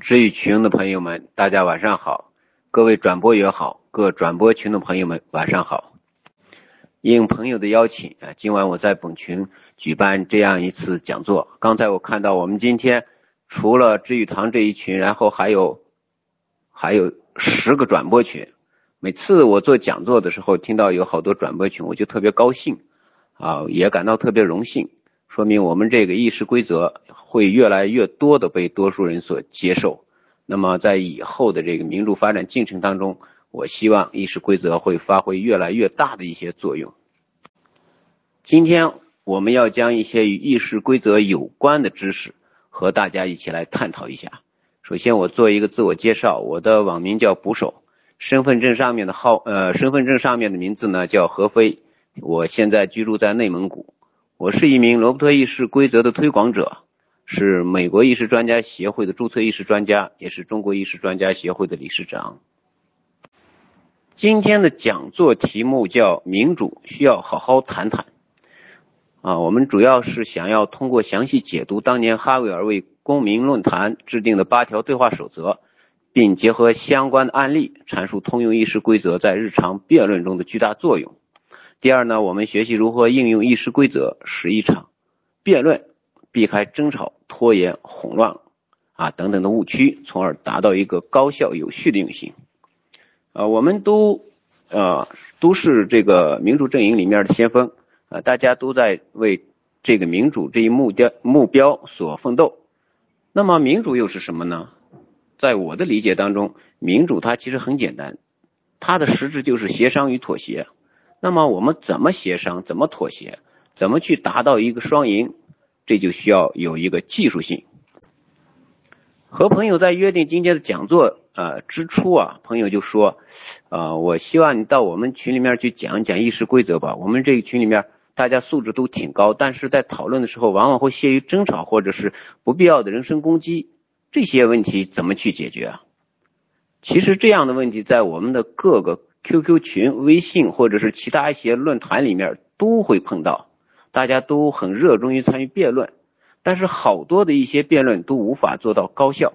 知语群的朋友们，大家晚上好；各位转播也好，各转播群的朋友们晚上好。应朋友的邀请啊，今晚我在本群举办这样一次讲座。刚才我看到我们今天除了知语堂这一群，然后还有还有十个转播群。每次我做讲座的时候，听到有好多转播群，我就特别高兴啊，也感到特别荣幸。说明我们这个议事规则会越来越多的被多数人所接受。那么在以后的这个民主发展进程当中，我希望议事规则会发挥越来越大的一些作用。今天我们要将一些与议事规则有关的知识和大家一起来探讨一下。首先，我做一个自我介绍，我的网名叫捕手，身份证上面的号呃，身份证上面的名字呢叫何飞，我现在居住在内蒙古。我是一名罗伯特议事规则的推广者，是美国议事专家协会的注册议事专家，也是中国议事专家协会的理事长。今天的讲座题目叫“民主需要好好谈谈”。啊，我们主要是想要通过详细解读当年哈维尔为公民论坛制定的八条对话守则，并结合相关的案例，阐述通用议事规则在日常辩论中的巨大作用。第二呢，我们学习如何应用议事规则，使一场辩论避开争吵、拖延、混乱啊等等的误区，从而达到一个高效有序的运行。啊，我们都呃都是这个民主阵营里面的先锋啊，大家都在为这个民主这一目标目标所奋斗。那么民主又是什么呢？在我的理解当中，民主它其实很简单，它的实质就是协商与妥协。那么我们怎么协商？怎么妥协？怎么去达到一个双赢？这就需要有一个技术性。和朋友在约定今天的讲座呃之初啊，朋友就说，呃，我希望你到我们群里面去讲一讲议事规则吧。我们这个群里面大家素质都挺高，但是在讨论的时候往往会陷于争吵或者是不必要的人身攻击，这些问题怎么去解决啊？其实这样的问题在我们的各个。QQ 群、微信或者是其他一些论坛里面都会碰到，大家都很热衷于参与辩论，但是好多的一些辩论都无法做到高效。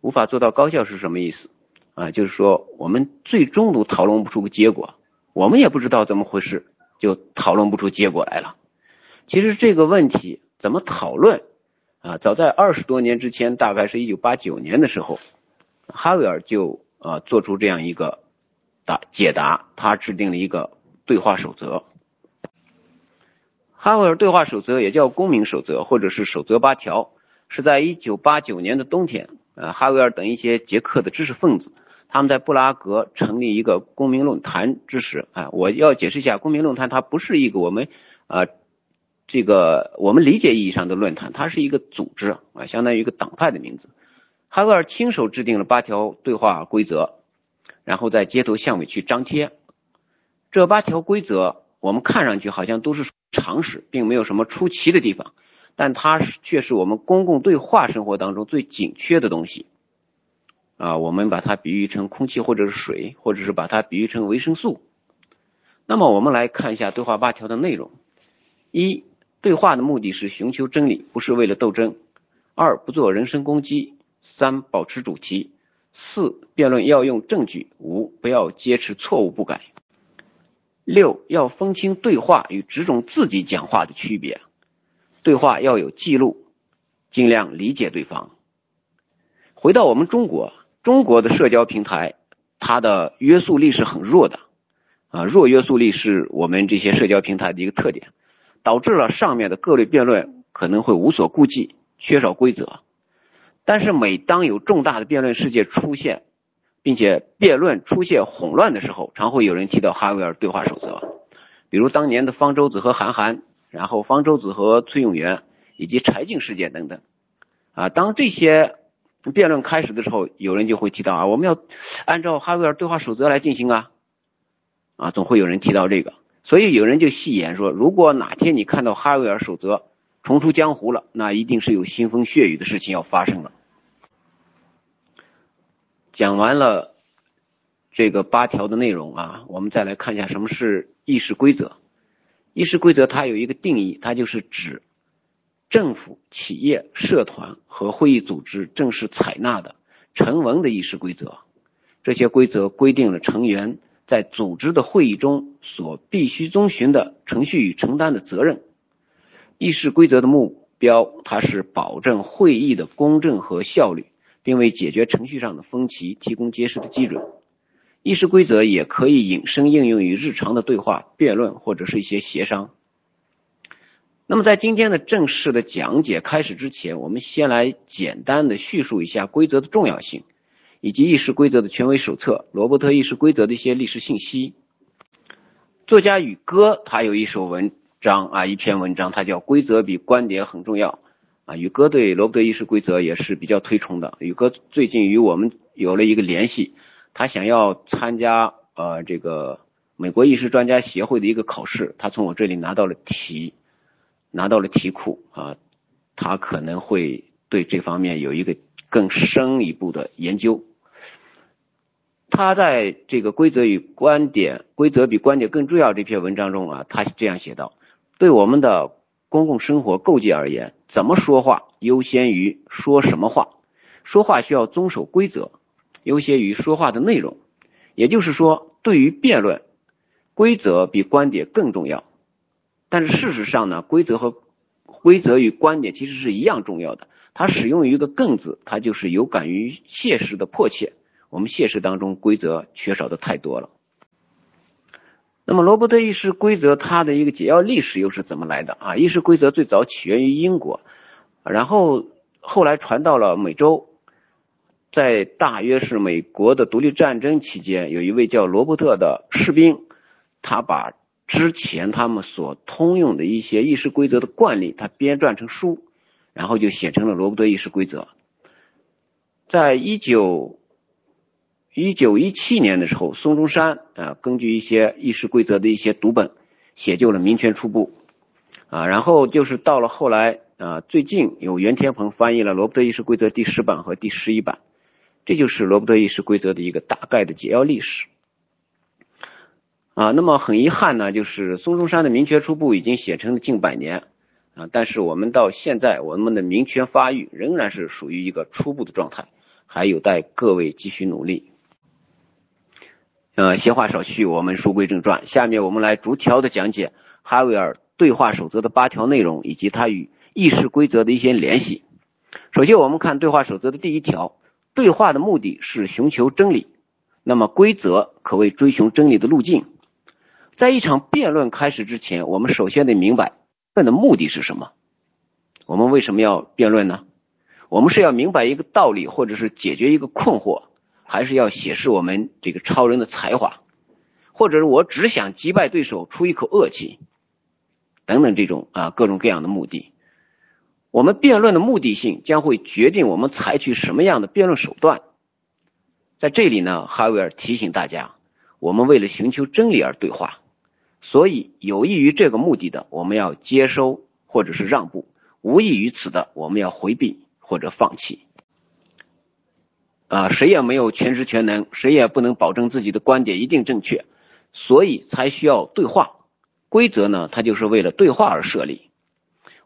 无法做到高效是什么意思啊？就是说我们最终都讨论不出个结果，我们也不知道怎么回事，就讨论不出结果来了。其实这个问题怎么讨论啊？早在二十多年之前，大概是一九八九年的时候，哈维尔就啊做出这样一个。答解答，他制定了一个对话守则。哈维尔对话守则也叫公民守则，或者是守则八条，是在一九八九年的冬天，呃，哈维尔等一些捷克的知识分子，他们在布拉格成立一个公民论坛之时，啊，我要解释一下，公民论坛它不是一个我们呃这个我们理解意义上的论坛，它是一个组织啊，相当于一个党派的名字。哈维尔亲手制定了八条对话规则。然后在街头巷尾去张贴这八条规则，我们看上去好像都是常识，并没有什么出奇的地方，但它是却是我们公共对话生活当中最紧缺的东西啊。我们把它比喻成空气或者是水，或者是把它比喻成维生素。那么我们来看一下对话八条的内容：一、对话的目的是寻求真理，不是为了斗争；二、不做人身攻击；三、保持主题。四、辩论要用证据。五、不要坚持错误不改。六、要分清对话与只种自己讲话的区别。对话要有记录，尽量理解对方。回到我们中国，中国的社交平台，它的约束力是很弱的啊，弱约束力是我们这些社交平台的一个特点，导致了上面的各类辩论可能会无所顾忌，缺少规则。但是每当有重大的辩论事件出现，并且辩论出现混乱的时候，常会有人提到哈维尔对话守则，比如当年的方舟子和韩寒，然后方舟子和崔永元以及柴静事件等等。啊，当这些辩论开始的时候，有人就会提到啊，我们要按照哈维尔对话守则来进行啊，啊，总会有人提到这个，所以有人就戏言说，如果哪天你看到哈维尔守则重出江湖了，那一定是有腥风血雨的事情要发生了。讲完了这个八条的内容啊，我们再来看一下什么是议事规则。议事规则它有一个定义，它就是指政府、企业、社团和会议组织正式采纳的成文的议事规则。这些规则规定了成员在组织的会议中所必须遵循的程序与承担的责任。议事规则的目标，它是保证会议的公正和效率，并为解决程序上的分歧提供结实的基准。议事规则也可以引申应用于日常的对话、辩论或者是一些协商。那么，在今天的正式的讲解开始之前，我们先来简单的叙述一下规则的重要性，以及议事规则的权威手册《罗伯特议事规则》的一些历史信息。作家宇哥他有一首文章啊，一篇文章，他叫《规则比观点很重要》啊。宇哥对罗伯特议事规则也是比较推崇的。宇哥最近与我们有了一个联系。他想要参加呃这个美国议事专家协会的一个考试，他从我这里拿到了题，拿到了题库啊，他可能会对这方面有一个更深一步的研究。他在这个规则与观点，规则比观点更重要这篇文章中啊，他这样写道：对我们的公共生活构建而言，怎么说话优先于说什么话，说话需要遵守规则。优先于说话的内容，也就是说，对于辩论，规则比观点更重要。但是事实上呢，规则和规则与观点其实是一样重要的。它使用一个“更”字，它就是有感于现实的迫切。我们现实当中规则缺少的太多了。那么罗伯特议事规则它的一个简要历史又是怎么来的啊？议事规则最早起源于英国，然后后来传到了美洲。在大约是美国的独立战争期间，有一位叫罗伯特的士兵，他把之前他们所通用的一些议事规则的惯例，他编撰成书，然后就写成了《罗伯特议事规则》。在一九一九一七年的时候，孙中山啊，根据一些议事规则的一些读本，写就了《民权初步》啊，然后就是到了后来啊，最近有袁天鹏翻译了《罗伯特议事规则》第十版和第十一版。这就是罗伯特议事规则的一个大概的简要历史啊。那么很遗憾呢，就是孙中山的民权初步已经写成了近百年啊，但是我们到现在我们的民权发育仍然是属于一个初步的状态，还有待各位继续努力。呃，闲话少叙，我们书归正传，下面我们来逐条的讲解哈维尔对话守则的八条内容以及它与议事规则的一些联系。首先，我们看对话守则的第一条。对话的目的是寻求真理，那么规则可谓追寻真理的路径。在一场辩论开始之前，我们首先得明白辩论的目的是什么。我们为什么要辩论呢？我们是要明白一个道理，或者是解决一个困惑，还是要显示我们这个超人的才华，或者是我只想击败对手出一口恶气，等等这种啊各种各样的目的。我们辩论的目的性将会决定我们采取什么样的辩论手段。在这里呢，哈维尔提醒大家，我们为了寻求真理而对话，所以有益于这个目的的，我们要接收或者是让步；无益于此的，我们要回避或者放弃。啊，谁也没有全知全能，谁也不能保证自己的观点一定正确，所以才需要对话。规则呢，它就是为了对话而设立。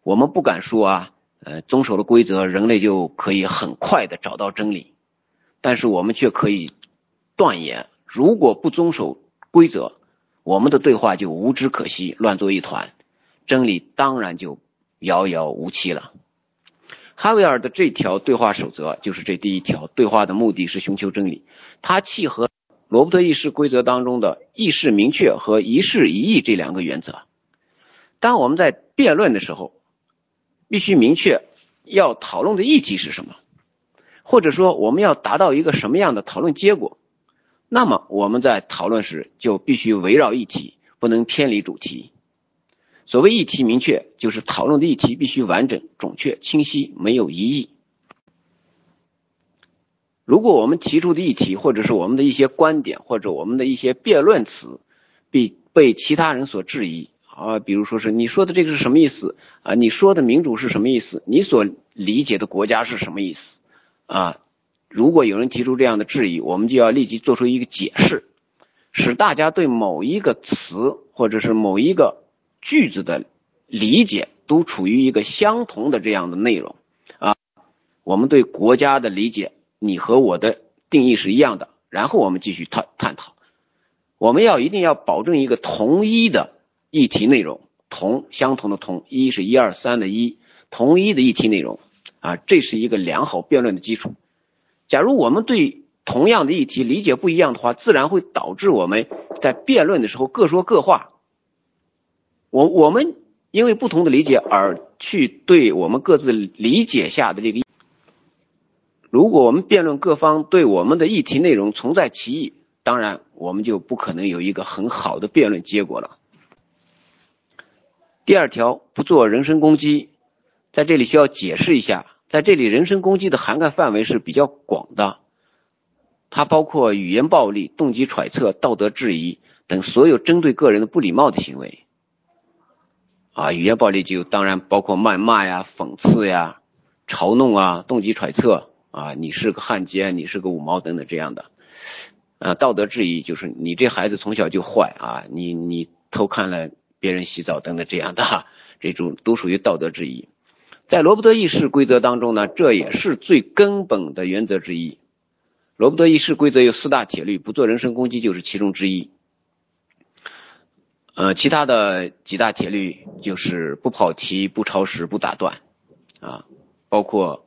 我们不敢说啊，呃，遵守了规则，人类就可以很快的找到真理。但是我们却可以断言，如果不遵守规则，我们的对话就无枝可惜，乱作一团，真理当然就遥遥无期了。哈维尔的这条对话守则就是这第一条，对话的目的是寻求真理，它契合罗伯特议事规则当中的议事明确和一事一议这两个原则。当我们在辩论的时候，必须明确要讨论的议题是什么，或者说我们要达到一个什么样的讨论结果，那么我们在讨论时就必须围绕议题，不能偏离主题。所谓议题明确，就是讨论的议题必须完整、准确、清晰，没有疑义。如果我们提出的议题，或者是我们的一些观点，或者我们的一些辩论词，被被其他人所质疑。啊，比如说是你说的这个是什么意思啊？你说的民主是什么意思？你所理解的国家是什么意思啊？如果有人提出这样的质疑，我们就要立即做出一个解释，使大家对某一个词或者是某一个句子的理解都处于一个相同的这样的内容啊，我们对国家的理解，你和我的定义是一样的，然后我们继续探探讨。我们要一定要保证一个同一的议题内容，同相同的同，一是一二三的一，同一的议题内容啊，这是一个良好辩论的基础。假如我们对同样的议题理解不一样的话，自然会导致我们在辩论的时候各说各话。我我们因为不同的理解而去对我们各自理解下的这个，如果我们辩论各方对我们的议题内容存在歧义，当然我们就不可能有一个很好的辩论结果了。第二条，不做人身攻击，在这里需要解释一下，在这里人身攻击的涵盖范围是比较广的。它包括语言暴力、动机揣测、道德质疑等所有针对个人的不礼貌的行为。啊，语言暴力就当然包括谩骂呀、讽刺呀、嘲弄啊、动机揣测啊，你是个汉奸，你是个五毛等等这样的。啊，道德质疑就是你这孩子从小就坏啊，你你偷看了别人洗澡等等这样的，这种都属于道德质疑。在罗伯特议事规则当中呢，这也是最根本的原则之一。罗伯特议事规则有四大铁律，不做人身攻击就是其中之一。呃，其他的几大铁律就是不跑题、不超时、不打断，啊，包括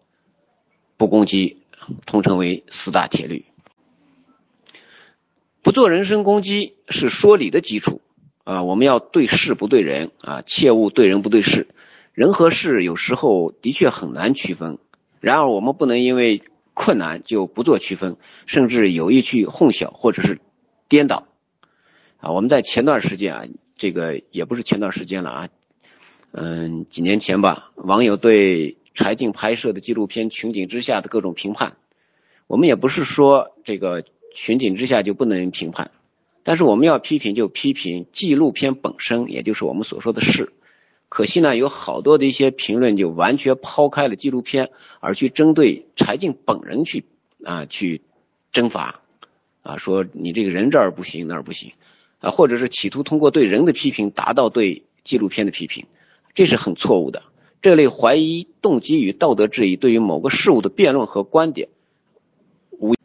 不攻击，统称为四大铁律。不做人身攻击是说理的基础啊，我们要对事不对人啊，切勿对人不对事。人和事有时候的确很难区分，然而我们不能因为。困难就不做区分，甚至有意去混淆或者是颠倒啊！我们在前段时间啊，这个也不是前段时间了啊，嗯，几年前吧，网友对柴静拍摄的纪录片《群景之下》的各种评判，我们也不是说这个《群景之下》就不能评判，但是我们要批评就批评纪录片本身，也就是我们所说的事。可惜呢，有好多的一些评论就完全抛开了纪录片，而去针对柴静本人去啊去征伐啊，说你这个人这儿不行那儿不行啊，或者是企图通过对人的批评达到对纪录片的批评，这是很错误的。这类怀疑动机与道德质疑，对于某个事物的辩论和观点无，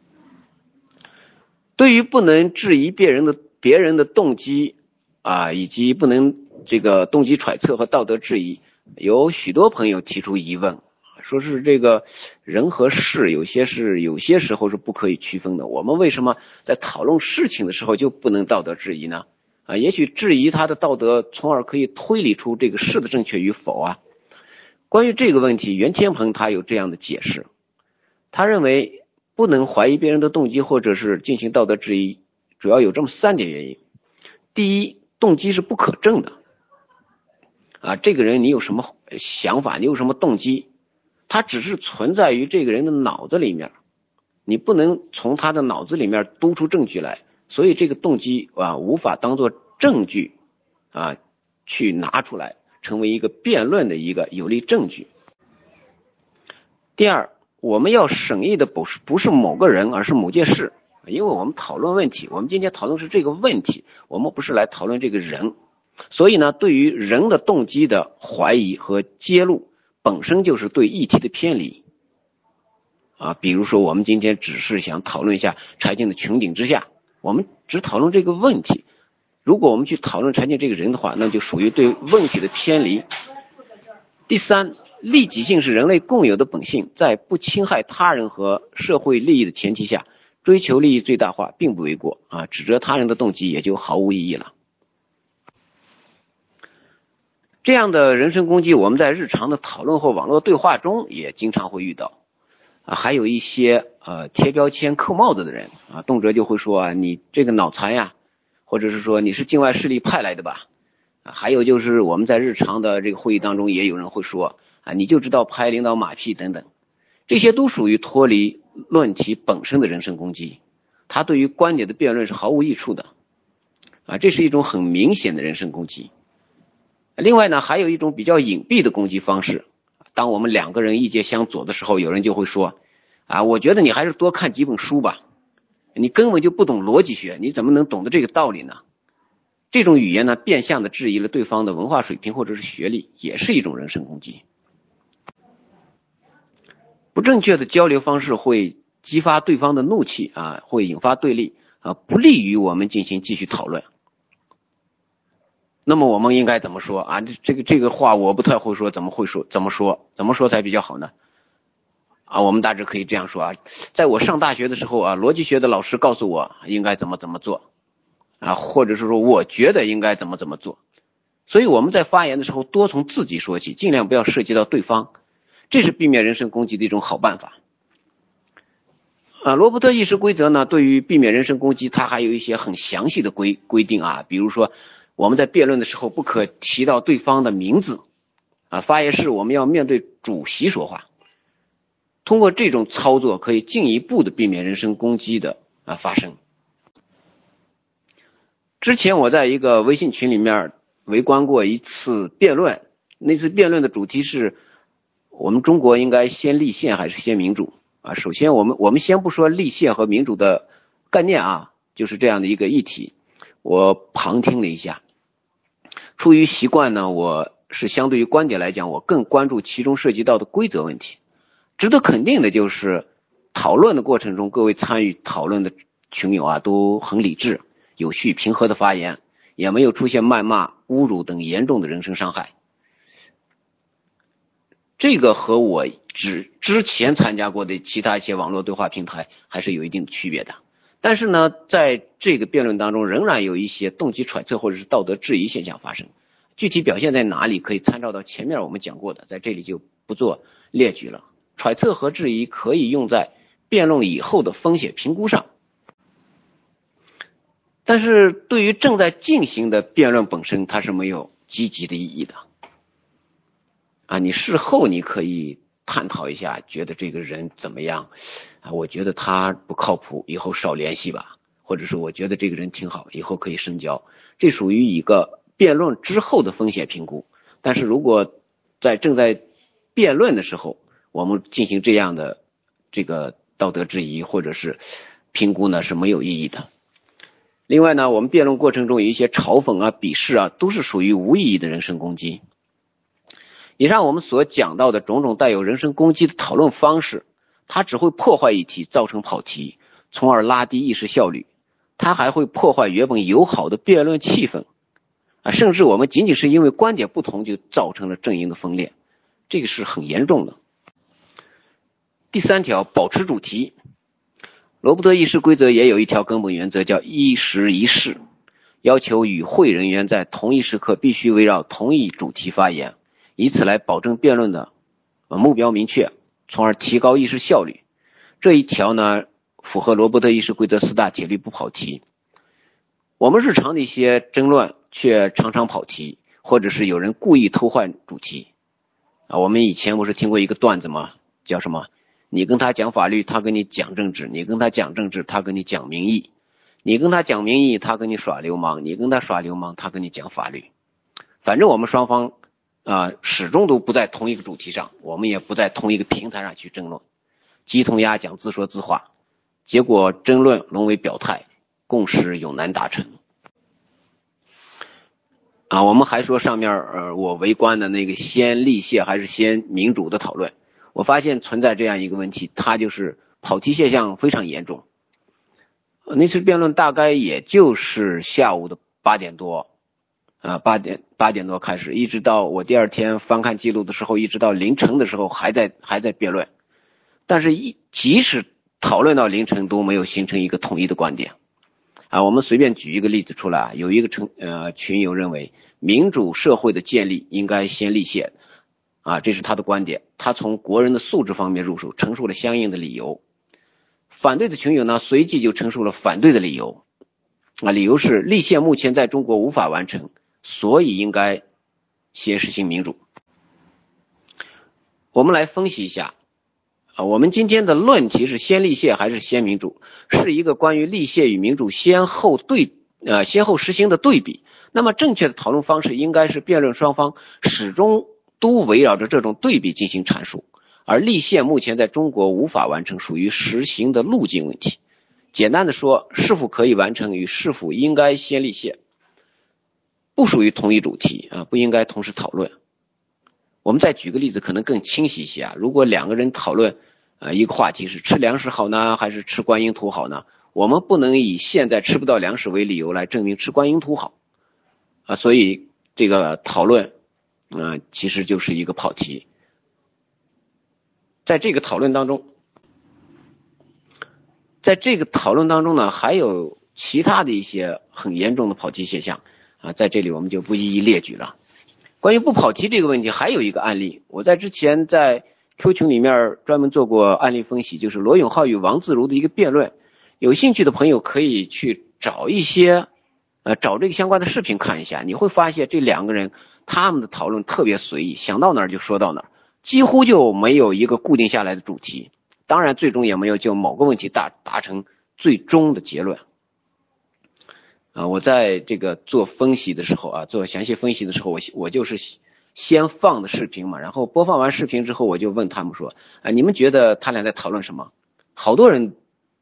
对于不能质疑别人的别人的动机啊，以及不能。这个动机揣测和道德质疑，有许多朋友提出疑问，说是这个人和事有些是有些时候是不可以区分的。我们为什么在讨论事情的时候就不能道德质疑呢？啊，也许质疑他的道德，从而可以推理出这个事的正确与否啊。关于这个问题，袁天鹏他有这样的解释，他认为不能怀疑别人的动机或者是进行道德质疑，主要有这么三点原因：第一，动机是不可证的。啊，这个人你有什么想法？你有什么动机？他只是存在于这个人的脑子里面，你不能从他的脑子里面督出证据来，所以这个动机啊无法当做证据啊去拿出来，成为一个辩论的一个有力证据。第二，我们要审议的不是不是某个人，而是某件事，因为我们讨论问题，我们今天讨论是这个问题，我们不是来讨论这个人。所以呢，对于人的动机的怀疑和揭露，本身就是对议题的偏离啊。比如说，我们今天只是想讨论一下柴静的穹顶之下，我们只讨论这个问题。如果我们去讨论柴静这个人的话，那就属于对问题的偏离。第三，利己性是人类共有的本性，在不侵害他人和社会利益的前提下，追求利益最大化并不为过啊。指责他人的动机也就毫无意义了。这样的人身攻击，我们在日常的讨论或网络对话中也经常会遇到啊，还有一些呃贴标签、扣帽子的人啊，动辄就会说啊，你这个脑残呀，或者是说你是境外势力派来的吧？啊，还有就是我们在日常的这个会议当中，也有人会说啊，你就知道拍领导马屁等等，这些都属于脱离论题本身的人身攻击，他对于观点的辩论是毫无益处的啊，这是一种很明显的人身攻击。另外呢，还有一种比较隐蔽的攻击方式。当我们两个人意见相左的时候，有人就会说：“啊，我觉得你还是多看几本书吧，你根本就不懂逻辑学，你怎么能懂得这个道理呢？”这种语言呢，变相的质疑了对方的文化水平或者是学历，也是一种人身攻击。不正确的交流方式会激发对方的怒气啊，会引发对立啊，不利于我们进行继续讨论。那么我们应该怎么说啊？这这个这个话我不太会说，怎么会说？怎么说？怎么说才比较好呢？啊，我们大致可以这样说啊，在我上大学的时候啊，逻辑学的老师告诉我应该怎么怎么做。啊，或者是说，我觉得应该怎么怎么做，所以我们在发言的时候多从自己说起，尽量不要涉及到对方，这是避免人身攻击的一种好办法。啊，罗伯特议事规则呢，对于避免人身攻击，它还有一些很详细的规规定啊，比如说我们在辩论的时候不可提到对方的名字，啊，发言时我们要面对主席说话，通过这种操作可以进一步的避免人身攻击的啊发生。之前我在一个微信群里面围观过一次辩论，那次辩论的主题是我们中国应该先立宪还是先民主啊？首先，我们我们先不说立宪和民主的概念啊，就是这样的一个议题。我旁听了一下，出于习惯呢，我是相对于观点来讲，我更关注其中涉及到的规则问题。值得肯定的就是讨论的过程中，各位参与讨论的群友啊都很理智。有序平和的发言，也没有出现谩骂、侮辱等严重的人身伤害。这个和我之之前参加过的其他一些网络对话平台还是有一定区别的。但是呢，在这个辩论当中，仍然有一些动机揣测或者是道德质疑现象发生。具体表现在哪里，可以参照到前面我们讲过的，在这里就不做列举了。揣测和质疑可以用在辩论以后的风险评估上。但是对于正在进行的辩论本身，它是没有积极的意义的。啊，你事后你可以探讨一下，觉得这个人怎么样？啊，我觉得他不靠谱，以后少联系吧。或者是我觉得这个人挺好，以后可以深交。这属于一个辩论之后的风险评估。但是如果在正在辩论的时候，我们进行这样的这个道德质疑或者是评估呢，是没有意义的。另外呢，我们辩论过程中有一些嘲讽啊、鄙视啊，都是属于无意义的人身攻击。以上我们所讲到的种种带有人身攻击的讨论方式，它只会破坏议题，造成跑题，从而拉低议事效率。它还会破坏原本友好的辩论气氛啊，甚至我们仅仅是因为观点不同就造成了阵营的分裂，这个是很严重的。第三条，保持主题。罗伯特议事规则也有一条根本原则，叫一时一事，要求与会人员在同一时刻必须围绕同一主题发言，以此来保证辩论的呃目标明确，从而提高议事效率。这一条呢，符合罗伯特议事规则四大铁律，不跑题。我们日常的一些争论却常常跑题，或者是有人故意偷换主题。啊，我们以前不是听过一个段子吗？叫什么？你跟他讲法律，他跟你讲政治；你跟他讲政治，他跟你讲民意；你跟他讲民意，他跟你耍流氓；你跟他耍流氓，他跟你讲法律。反正我们双方啊，始终都不在同一个主题上，我们也不在同一个平台上去争论，鸡同鸭讲，自说自话，结果争论沦为表态，共识永难达成。啊，我们还说上面呃，我围观的那个先立宪还是先民主的讨论。我发现存在这样一个问题，它就是跑题现象非常严重。那次辩论大概也就是下午的八点多，啊八点八点多开始，一直到我第二天翻看记录的时候，一直到凌晨的时候还在还在辩论。但是，一即使讨论到凌晨都没有形成一个统一的观点。啊，我们随便举一个例子出来啊，有一个成呃群友认为民主社会的建立应该先立宪。啊，这是他的观点。他从国人的素质方面入手，陈述了相应的理由。反对的群友呢，随即就陈述了反对的理由。啊，理由是立宪目前在中国无法完成，所以应该先实行民主。我们来分析一下。啊，我们今天的论题是先立宪还是先民主？是一个关于立宪与民主先后对呃先后实行的对比。那么正确的讨论方式应该是辩论双方始终。都围绕着这种对比进行阐述，而立宪目前在中国无法完成，属于实行的路径问题。简单的说，是否可以完成与是否应该先立宪，不属于同一主题啊，不应该同时讨论。我们再举个例子，可能更清晰一些啊。如果两个人讨论啊一个话题是吃粮食好呢，还是吃观音土好呢？我们不能以现在吃不到粮食为理由来证明吃观音土好啊。所以这个讨论啊，其实就是一个跑题。在这个讨论当中，在这个讨论当中呢，还有其他的一些很严重的跑题现象啊，在这里我们就不一一列举了。关于不跑题这个问题，还有一个案例，我在之前在 Q 群里面专门做过案例分析，就是罗永浩与王自如的一个辩论。有兴趣的朋友可以去找一些呃找这个相关的视频看一下，你会发现这两个人他们的讨论特别随意，想到哪儿就说到哪儿，几乎就没有一个固定下来的主题。当然，最终也没有就某个问题达达成最终的结论。啊，我在这个做分析的时候啊，做详细分析的时候，我我就是先放的视频嘛，然后播放完视频之后，我就问他们说，啊，你们觉得他俩在讨论什么？好多人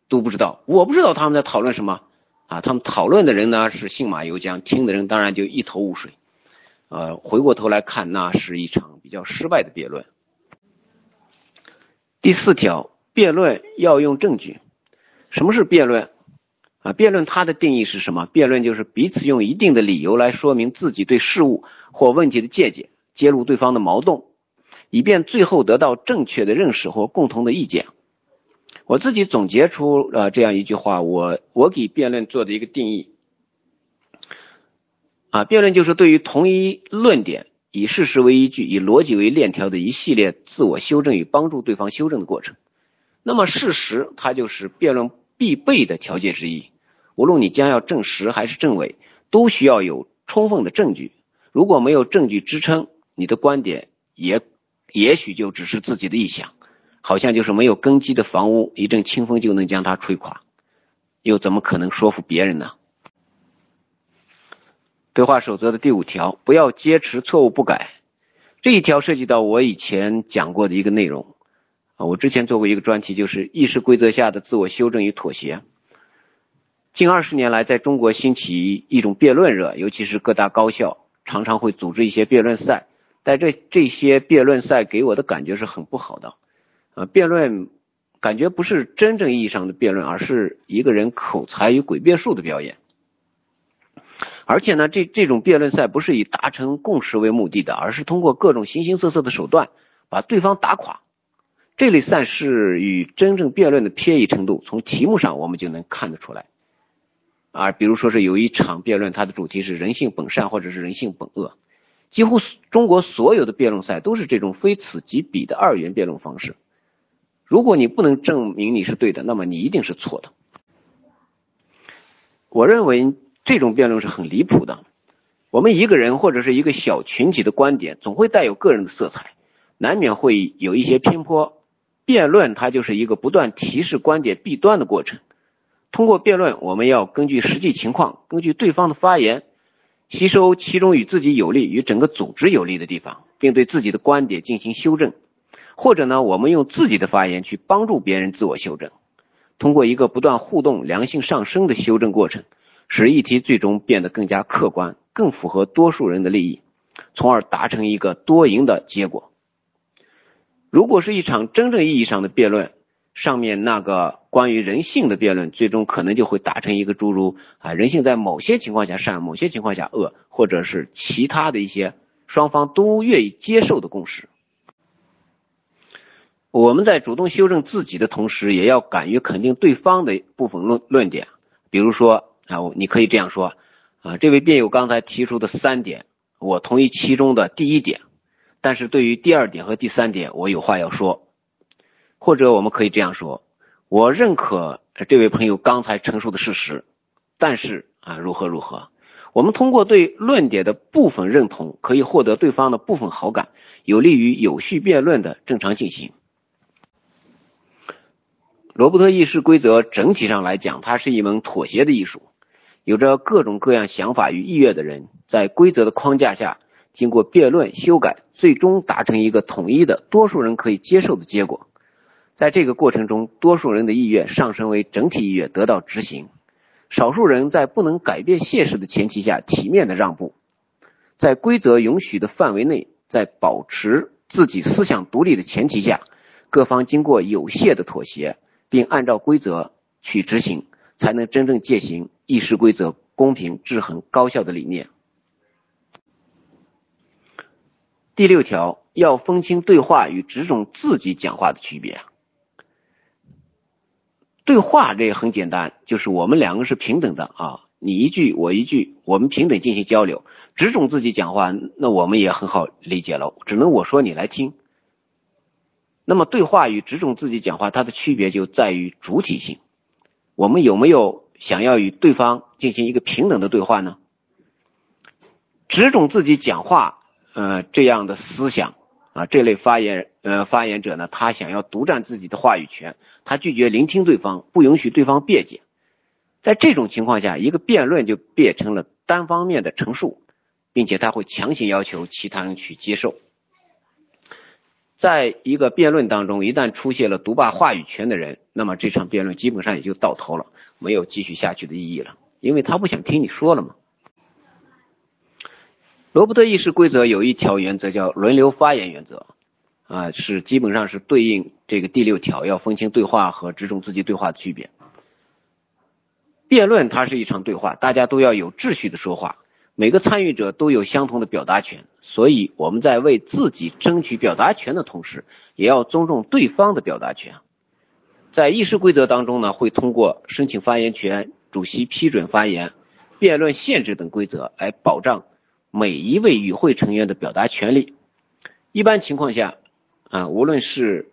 都不知道，我不知道他们在讨论什么啊。他们讨论的人呢是信马由缰，听的人当然就一头雾水。呃，回过头来看，那是一场比较失败的辩论。第四条，辩论要用证据。什么是辩论？啊，辩论它的定义是什么？辩论就是彼此用一定的理由来说明自己对事物或问题的见解，揭露对方的矛盾，以便最后得到正确的认识或共同的意见。我自己总结出呃这样一句话，我我给辩论做的一个定义啊，辩论就是对于同一论点，以事实为依据，以逻辑为链条的一系列自我修正与帮助对方修正的过程。那么事实它就是辩论。必备的条件之一，无论你将要证实还是证伪，都需要有充分的证据。如果没有证据支撑你的观点，也也许就只是自己的臆想，好像就是没有根基的房屋，一阵清风就能将它吹垮，又怎么可能说服别人呢？对话守则的第五条，不要坚持错误不改。这一条涉及到我以前讲过的一个内容。啊，我之前做过一个专题，就是意识规则下的自我修正与妥协。近二十年来，在中国兴起一种辩论热，尤其是各大高校常常会组织一些辩论赛。但这这些辩论赛给我的感觉是很不好的。啊，辩论感觉不是真正意义上的辩论，而是一个人口才与诡辩术的表演。而且呢，这这种辩论赛不是以达成共识为目的的，而是通过各种形形色色的手段把对方打垮。这类赛事与真正辩论的偏移程度，从题目上我们就能看得出来。啊，比如说是有一场辩论，它的主题是人性本善或者是人性本恶，几乎中国所有的辩论赛都是这种非此即彼的二元辩论方式。如果你不能证明你是对的，那么你一定是错的。我认为这种辩论是很离谱的。我们一个人或者是一个小群体的观点，总会带有个人的色彩，难免会有一些偏颇。辩论它就是一个不断提示观点弊端的过程。通过辩论，我们要根据实际情况，根据对方的发言，吸收其中与自己有利、与整个组织有利的地方，并对自己的观点进行修正。或者呢，我们用自己的发言去帮助别人自我修正。通过一个不断互动、良性上升的修正过程，使议题最终变得更加客观，更符合多数人的利益，从而达成一个多赢的结果。如果是一场真正意义上的辩论，上面那个关于人性的辩论，最终可能就会达成一个诸如啊人性在某些情况下善，某些情况下恶，或者是其他的一些双方都愿意接受的共识。我们在主动修正自己的同时，也要敢于肯定对方的部分论论点。比如说啊，你可以这样说啊，这位辩友刚才提出的三点，我同意其中的第一点。但是对于第二点和第三点，我有话要说，或者我们可以这样说：我认可这位朋友刚才陈述的事实，但是啊，如何如何？我们通过对论点的部分认同，可以获得对方的部分好感，有利于有序辩论的正常进行。罗伯特议事规则整体上来讲，它是一门妥协的艺术，有着各种各样想法与意愿的人，在规则的框架下。经过辩论修改，最终达成一个统一的、多数人可以接受的结果。在这个过程中，多数人的意愿上升为整体意愿，得到执行；少数人在不能改变现实的前提下体面的让步。在规则允许的范围内，在保持自己思想独立的前提下，各方经过有限的妥协，并按照规则去执行，才能真正践行议事规则公平、制衡、高效的理念。第六条，要分清对话与只种自己讲话的区别。对话这也很简单，就是我们两个是平等的啊，你一句我一句，我们平等进行交流。只种自己讲话，那我们也很好理解了，只能我说你来听。那么对话与只种自己讲话，它的区别就在于主体性。我们有没有想要与对方进行一个平等的对话呢？只种自己讲话。呃，这样的思想啊，这类发言呃发言者呢，他想要独占自己的话语权，他拒绝聆听对方，不允许对方辩解。在这种情况下，一个辩论就变成了单方面的陈述，并且他会强行要求其他人去接受。在一个辩论当中，一旦出现了独霸话语权的人，那么这场辩论基本上也就到头了，没有继续下去的意义了，因为他不想听你说了嘛。罗伯特议事规则有一条原则叫轮流发言原则，啊，是基本上是对应这个第六条，要分清对话和只重自己对话的区别。辩论它是一场对话，大家都要有秩序的说话，每个参与者都有相同的表达权，所以我们在为自己争取表达权的同时，也要尊重对方的表达权。在议事规则当中呢，会通过申请发言权、主席批准发言、辩论限制等规则来保障。每一位与会成员的表达权利，一般情况下，啊，无论是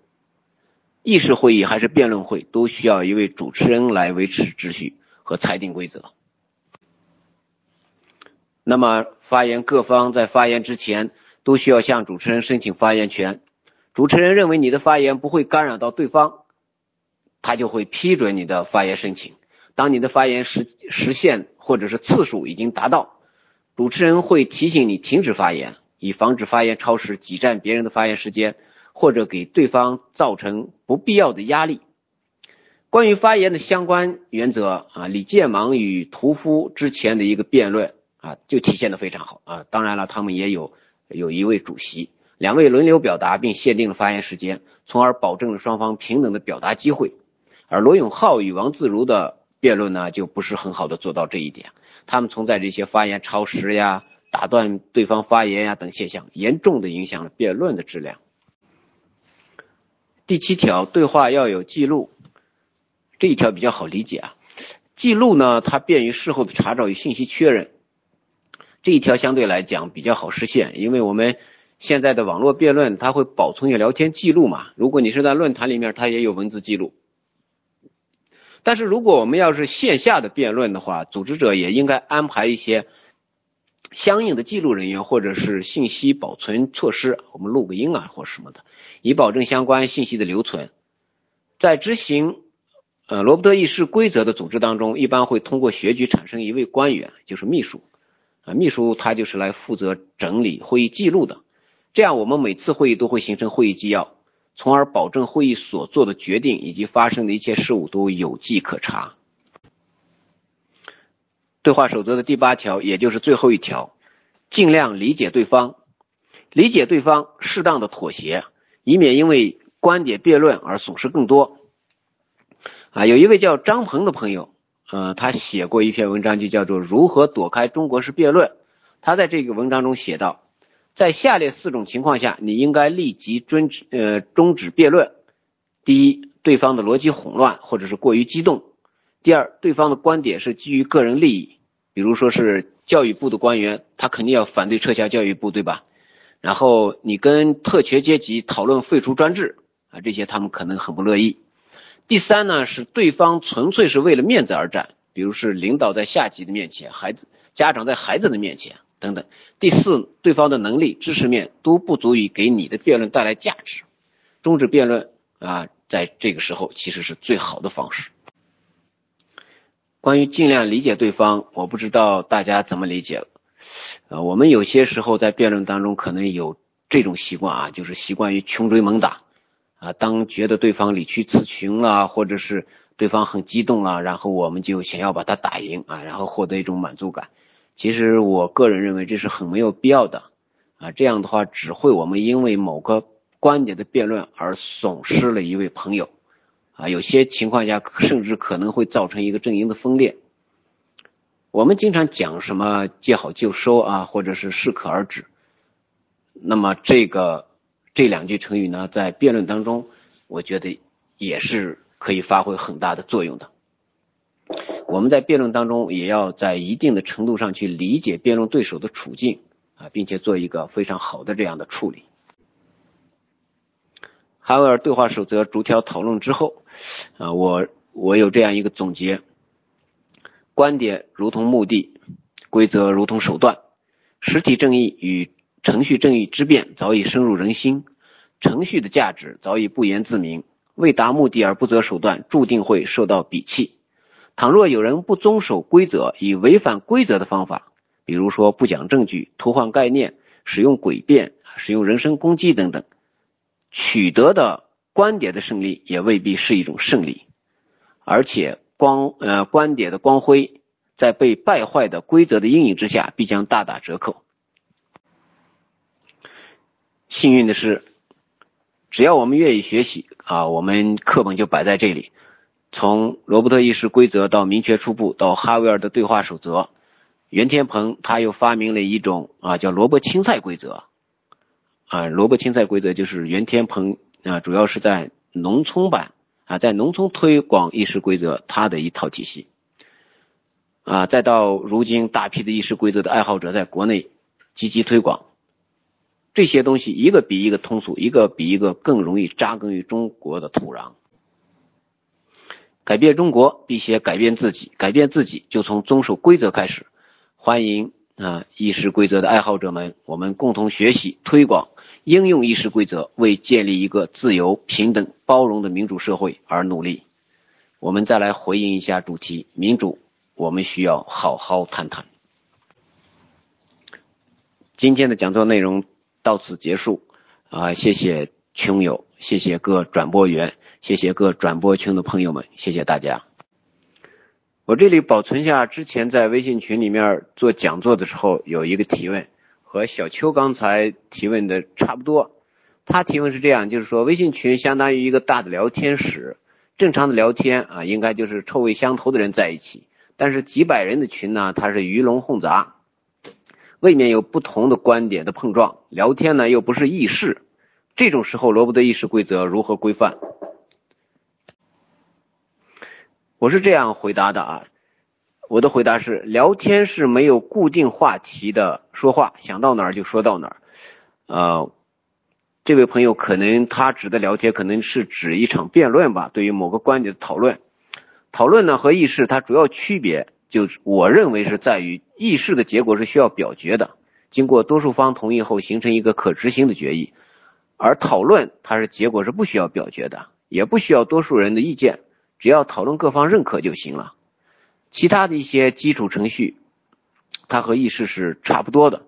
议事会议还是辩论会，都需要一位主持人来维持秩序和裁定规则。那么，发言各方在发言之前都需要向主持人申请发言权。主持人认为你的发言不会干扰到对方，他就会批准你的发言申请。当你的发言实实现或者是次数已经达到。主持人会提醒你停止发言，以防止发言超时、挤占别人的发言时间，或者给对方造成不必要的压力。关于发言的相关原则啊，李建芒与屠夫之前的一个辩论啊，就体现的非常好啊。当然了，他们也有有一位主席，两位轮流表达，并限定了发言时间，从而保证了双方平等的表达机会。而罗永浩与王自如的辩论呢，就不是很好的做到这一点。他们存在这些发言超时呀、打断对方发言呀等现象，严重的影响了辩论的质量。第七条，对话要有记录，这一条比较好理解啊。记录呢，它便于事后的查找与信息确认。这一条相对来讲比较好实现，因为我们现在的网络辩论，它会保存有聊天记录嘛。如果你是在论坛里面，它也有文字记录。但是如果我们要是线下的辩论的话，组织者也应该安排一些相应的记录人员或者是信息保存措施，我们录个音啊或什么的，以保证相关信息的留存。在执行呃罗伯特议事规则的组织当中，一般会通过选举产生一位官员，就是秘书啊，秘书他就是来负责整理会议记录的，这样我们每次会议都会形成会议纪要。从而保证会议所做的决定以及发生的一切事物都有迹可查。对话守则的第八条，也就是最后一条，尽量理解对方，理解对方，适当的妥协，以免因为观点辩论而损失更多。啊，有一位叫张鹏的朋友，呃，他写过一篇文章，就叫做《如何躲开中国式辩论》。他在这个文章中写道。在下列四种情况下，你应该立即终止呃终止辩论：第一，对方的逻辑混乱或者是过于激动；第二，对方的观点是基于个人利益，比如说是教育部的官员，他肯定要反对撤销教育部，对吧？然后你跟特权阶级讨论废除专制啊，这些他们可能很不乐意。第三呢，是对方纯粹是为了面子而战，比如是领导在下级的面前，孩子家长在孩子的面前。等等，第四，对方的能力、知识面都不足以给你的辩论带来价值，终止辩论啊，在这个时候其实是最好的方式。关于尽量理解对方，我不知道大家怎么理解了。呃，我们有些时候在辩论当中可能有这种习惯啊，就是习惯于穷追猛打啊，当觉得对方理屈词穷了，或者是对方很激动了，然后我们就想要把他打赢啊，然后获得一种满足感。其实我个人认为这是很没有必要的啊，这样的话只会我们因为某个观点的辩论而损失了一位朋友啊，有些情况下甚至可能会造成一个阵营的分裂。我们经常讲什么见好就收啊，或者是适可而止。那么这个这两句成语呢，在辩论当中，我觉得也是可以发挥很大的作用的。我们在辩论当中，也要在一定的程度上去理解辩论对手的处境啊，并且做一个非常好的这样的处理。哈维尔对话守则逐条讨论之后啊，我我有这样一个总结。观点如同目的，规则如同手段。实体正义与程序正义之辩早已深入人心，程序的价值早已不言自明。为达目的而不择手段，注定会受到鄙弃。倘若有人不遵守规则，以违反规则的方法，比如说不讲证据、偷换概念、使用诡辩、使用人身攻击等等，取得的观点的胜利也未必是一种胜利，而且。光呃观点的光辉，在被败坏的规则的阴影之下，必将大打折扣。幸运的是，只要我们愿意学习啊，我们课本就摆在这里。从罗伯特议事规则到明确初步，到哈维尔的对话守则，袁天鹏他又发明了一种啊叫萝卜青菜规则啊，萝卜青菜规则就是袁天鹏啊，主要是在农村版。啊，在农村推广议事规则，他的一套体系，啊，再到如今大批的议事规则的爱好者在国内积极推广，这些东西一个比一个通俗，一个比一个更容易扎根于中国的土壤。改变中国，必先改变自己，改变自己就从遵守规则开始。欢迎啊，议事规则的爱好者们，我们共同学习推广。应用议事规则，为建立一个自由、平等、包容的民主社会而努力。我们再来回应一下主题：民主，我们需要好好谈谈。今天的讲座内容到此结束啊！谢谢群友，谢谢各转播员，谢谢各转播群的朋友们，谢谢大家。我这里保存下之前在微信群里面做讲座的时候有一个提问。和小邱刚才提问的差不多，他提问是这样，就是说微信群相当于一个大的聊天室，正常的聊天啊，应该就是臭味相投的人在一起，但是几百人的群呢，它是鱼龙混杂，未免有不同的观点的碰撞，聊天呢又不是议事，这种时候罗伯特议事规则如何规范？我是这样回答的啊。我的回答是：聊天是没有固定话题的说话，想到哪儿就说到哪儿。呃，这位朋友可能他指的聊天可能是指一场辩论吧，对于某个观点的讨论。讨论呢和议事它主要区别，就是我认为是在于议事的结果是需要表决的，经过多数方同意后形成一个可执行的决议，而讨论它是结果是不需要表决的，也不需要多数人的意见，只要讨论各方认可就行了。其他的一些基础程序，它和议事是差不多的。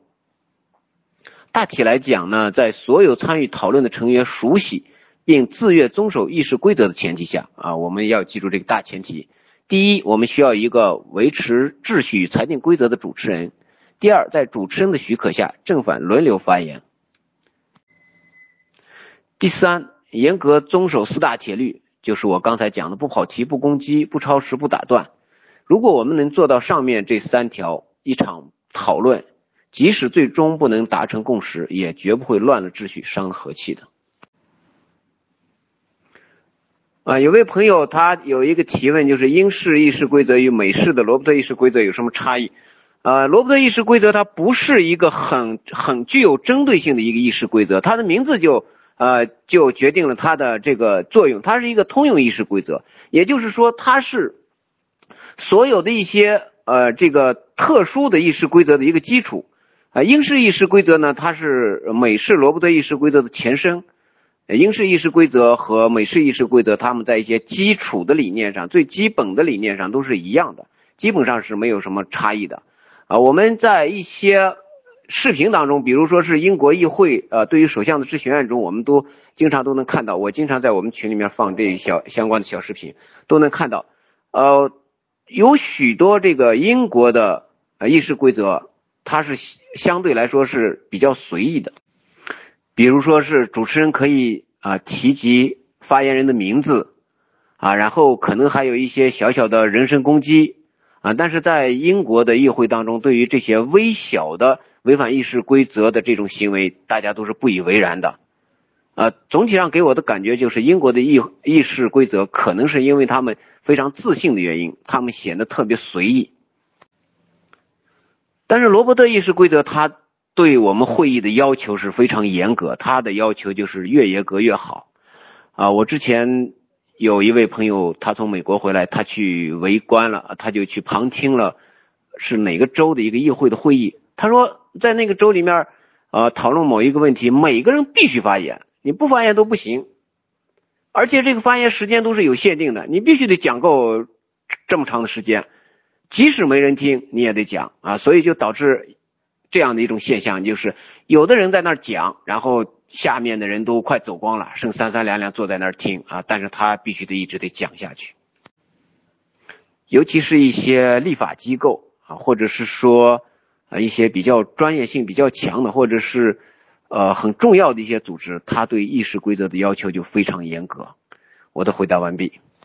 大体来讲呢，在所有参与讨论的成员熟悉并自愿遵守议事规则的前提下啊，我们要记住这个大前提：第一，我们需要一个维持秩序与裁定规则的主持人；第二，在主持人的许可下，正反轮流发言；第三，严格遵守四大铁律，就是我刚才讲的不跑题、不攻击、不超时、不打断。如果我们能做到上面这三条，一场讨论，即使最终不能达成共识，也绝不会乱了秩序、伤了和气的。啊，有位朋友他有一个提问，就是英式议事规则与美式的罗伯特议事规则有什么差异？呃，罗伯特议事规则它不是一个很很具有针对性的一个议事规则，它的名字就呃就决定了它的这个作用，它是一个通用意识规则，也就是说它是。所有的一些呃这个特殊的意识规则的一个基础啊，英式意识规则呢，它是美式罗伯特意识规则的前身。英式意识规则和美式意识规则，他们在一些基础的理念上、最基本的理念上都是一样的，基本上是没有什么差异的啊。我们在一些视频当中，比如说是英国议会呃对于首相的质询案中，我们都经常都能看到，我经常在我们群里面放这小相关的小视频，都能看到呃。有许多这个英国的呃议事规则它是相对来说是比较随意的，比如说是主持人可以啊提及发言人的名字啊，然后可能还有一些小小的人身攻击啊，但是在英国的议会当中，对于这些微小的违反议事规则的这种行为，大家都是不以为然的。啊，总体上给我的感觉就是英国的议议事规则可能是因为他们非常自信的原因，他们显得特别随意。但是罗伯特议事规则，他对我们会议的要求是非常严格，他的要求就是越严格越好。啊，我之前有一位朋友，他从美国回来，他去围观了，他就去旁听了是哪个州的一个议会的会议。他说，在那个州里面，呃，讨论某一个问题，每个人必须发言。你不发言都不行，而且这个发言时间都是有限定的，你必须得讲够这么长的时间，即使没人听你也得讲啊，所以就导致这样的一种现象，就是有的人在那儿讲，然后下面的人都快走光了，剩三三两两坐在那儿听啊，但是他必须得一直得讲下去，尤其是一些立法机构啊，或者是说啊一些比较专业性比较强的，或者是。呃，很重要的一些组织，它对议事规则的要求就非常严格。我的回答完毕。